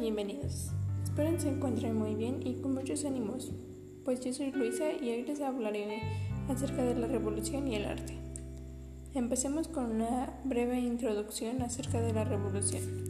bienvenidos. Espero se encuentren muy bien y con muchos ánimos, pues yo soy Luisa y hoy les hablaré acerca de la revolución y el arte. Empecemos con una breve introducción acerca de la revolución.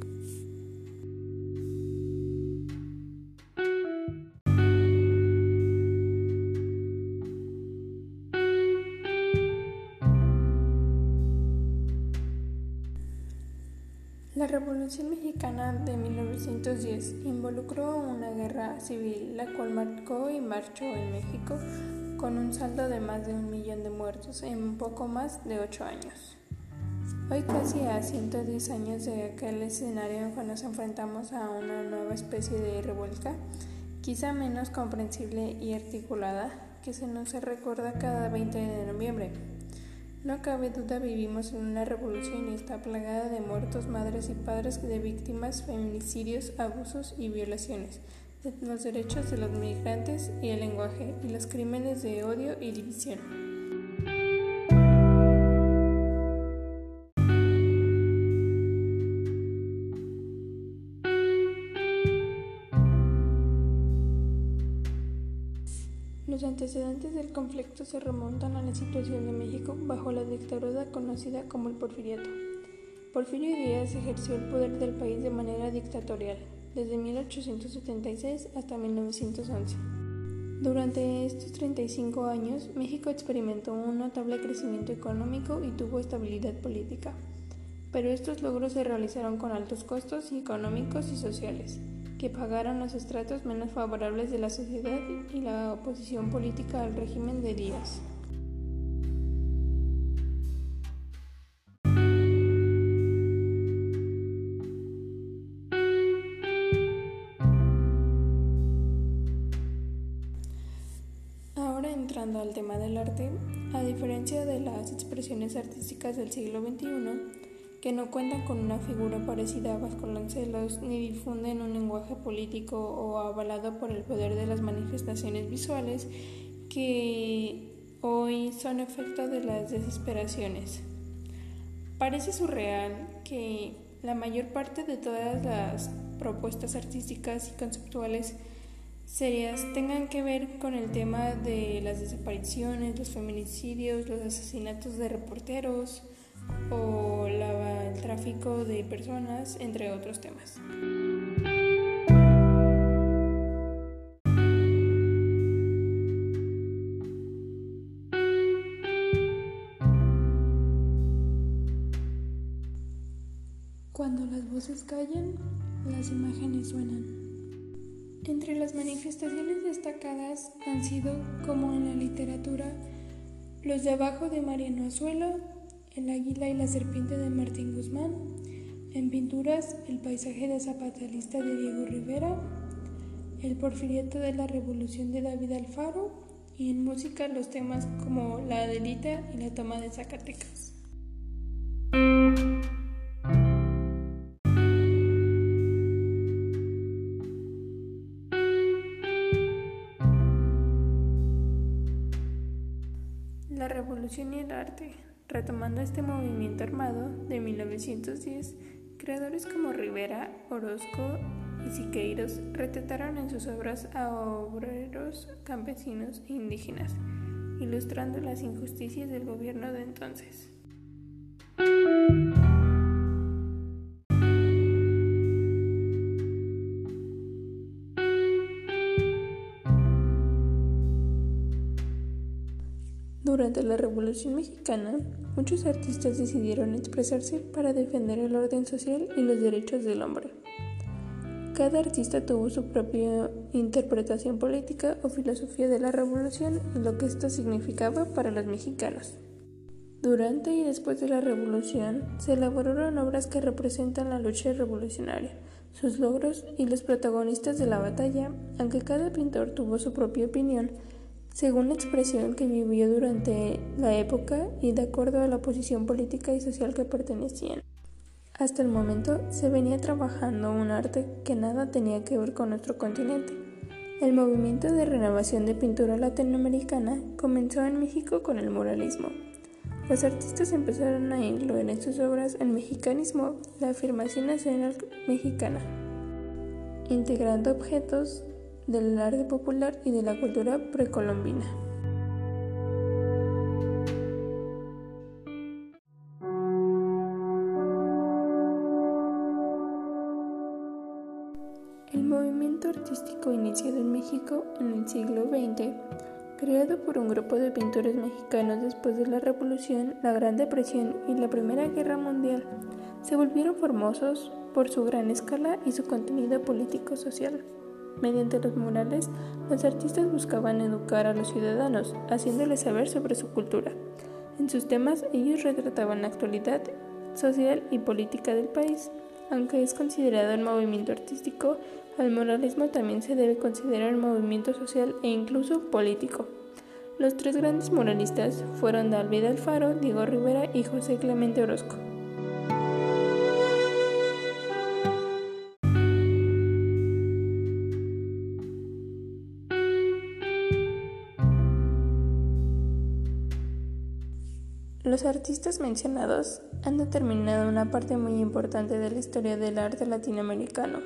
Revolución Mexicana de 1910 involucró una guerra civil, la cual marcó y marchó en México con un saldo de más de un millón de muertos en poco más de ocho años. Hoy, casi a 110 años de aquel escenario en que nos enfrentamos a una nueva especie de revuelta, quizá menos comprensible y articulada, que se nos recuerda cada 20 de noviembre. No cabe duda vivimos en una revolución y está plagada de muertos, madres y padres de víctimas, feminicidios, abusos y violaciones, de los derechos de los migrantes y el lenguaje, y los crímenes de odio y división. Los antecedentes del conflicto se remontan a la situación de México bajo la dictadura conocida como el porfiriato. Porfirio Díaz ejerció el poder del país de manera dictatorial, desde 1876 hasta 1911. Durante estos 35 años, México experimentó un notable crecimiento económico y tuvo estabilidad política, pero estos logros se realizaron con altos costos económicos y sociales que pagaron los estratos menos favorables de la sociedad y la oposición política al régimen de Díaz. Ahora entrando al tema del arte, a diferencia de las expresiones artísticas del siglo XXI, que no cuentan con una figura parecida a Vasconcelos ni difunden un lenguaje político o avalado por el poder de las manifestaciones visuales que hoy son efecto de las desesperaciones. Parece surreal que la mayor parte de todas las propuestas artísticas y conceptuales serias tengan que ver con el tema de las desapariciones, los feminicidios, los asesinatos de reporteros o de personas, entre otros temas. Cuando las voces callan, las imágenes suenan. Entre las manifestaciones destacadas han sido, como en la literatura, los de abajo de Mariano Azuelo, El águila y la serpiente de Martín Guzmán, en pinturas El paisaje de zapatalista de Diego Rivera, El porfiriato de la revolución de David Alfaro y en música los temas como La Adelita y la toma de Zacatecas. La revolución y el arte. Retomando este movimiento armado de 1910, creadores como Rivera, Orozco y Siqueiros retrataron en sus obras a obreros, campesinos e indígenas, ilustrando las injusticias del gobierno de entonces. Durante la Revolución Mexicana, muchos artistas decidieron expresarse para defender el orden social y los derechos del hombre. Cada artista tuvo su propia interpretación política o filosofía de la revolución y lo que esto significaba para los mexicanos. Durante y después de la revolución se elaboraron obras que representan la lucha revolucionaria, sus logros y los protagonistas de la batalla, aunque cada pintor tuvo su propia opinión según la expresión que vivió durante la época y de acuerdo a la posición política y social que pertenecían. Hasta el momento se venía trabajando un arte que nada tenía que ver con nuestro continente. El movimiento de renovación de pintura latinoamericana comenzó en México con el muralismo. Los artistas empezaron a incluir en sus obras el mexicanismo, la afirmación nacional mexicana. integrando objetos del arte popular y de la cultura precolombina. El movimiento artístico iniciado en México en el siglo XX, creado por un grupo de pintores mexicanos después de la Revolución, la Gran Depresión y la Primera Guerra Mundial, se volvieron famosos por su gran escala y su contenido político-social. Mediante los murales, los artistas buscaban educar a los ciudadanos, haciéndoles saber sobre su cultura. En sus temas, ellos retrataban la actualidad social y política del país. Aunque es considerado un movimiento artístico, al muralismo también se debe considerar un movimiento social e incluso político. Los tres grandes muralistas fueron David Alfaro, Diego Rivera y José Clemente Orozco. Los artistas mencionados han determinado una parte muy importante de la historia del arte latinoamericano.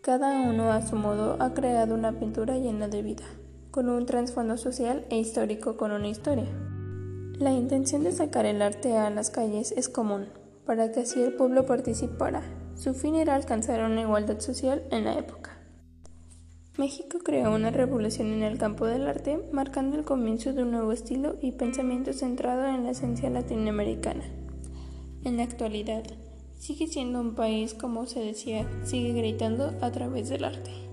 Cada uno a su modo ha creado una pintura llena de vida, con un trasfondo social e histórico con una historia. La intención de sacar el arte a las calles es común, para que así el pueblo participara. Su fin era alcanzar una igualdad social en la época. México creó una revolución en el campo del arte, marcando el comienzo de un nuevo estilo y pensamiento centrado en la esencia latinoamericana. En la actualidad, sigue siendo un país, como se decía, sigue gritando a través del arte.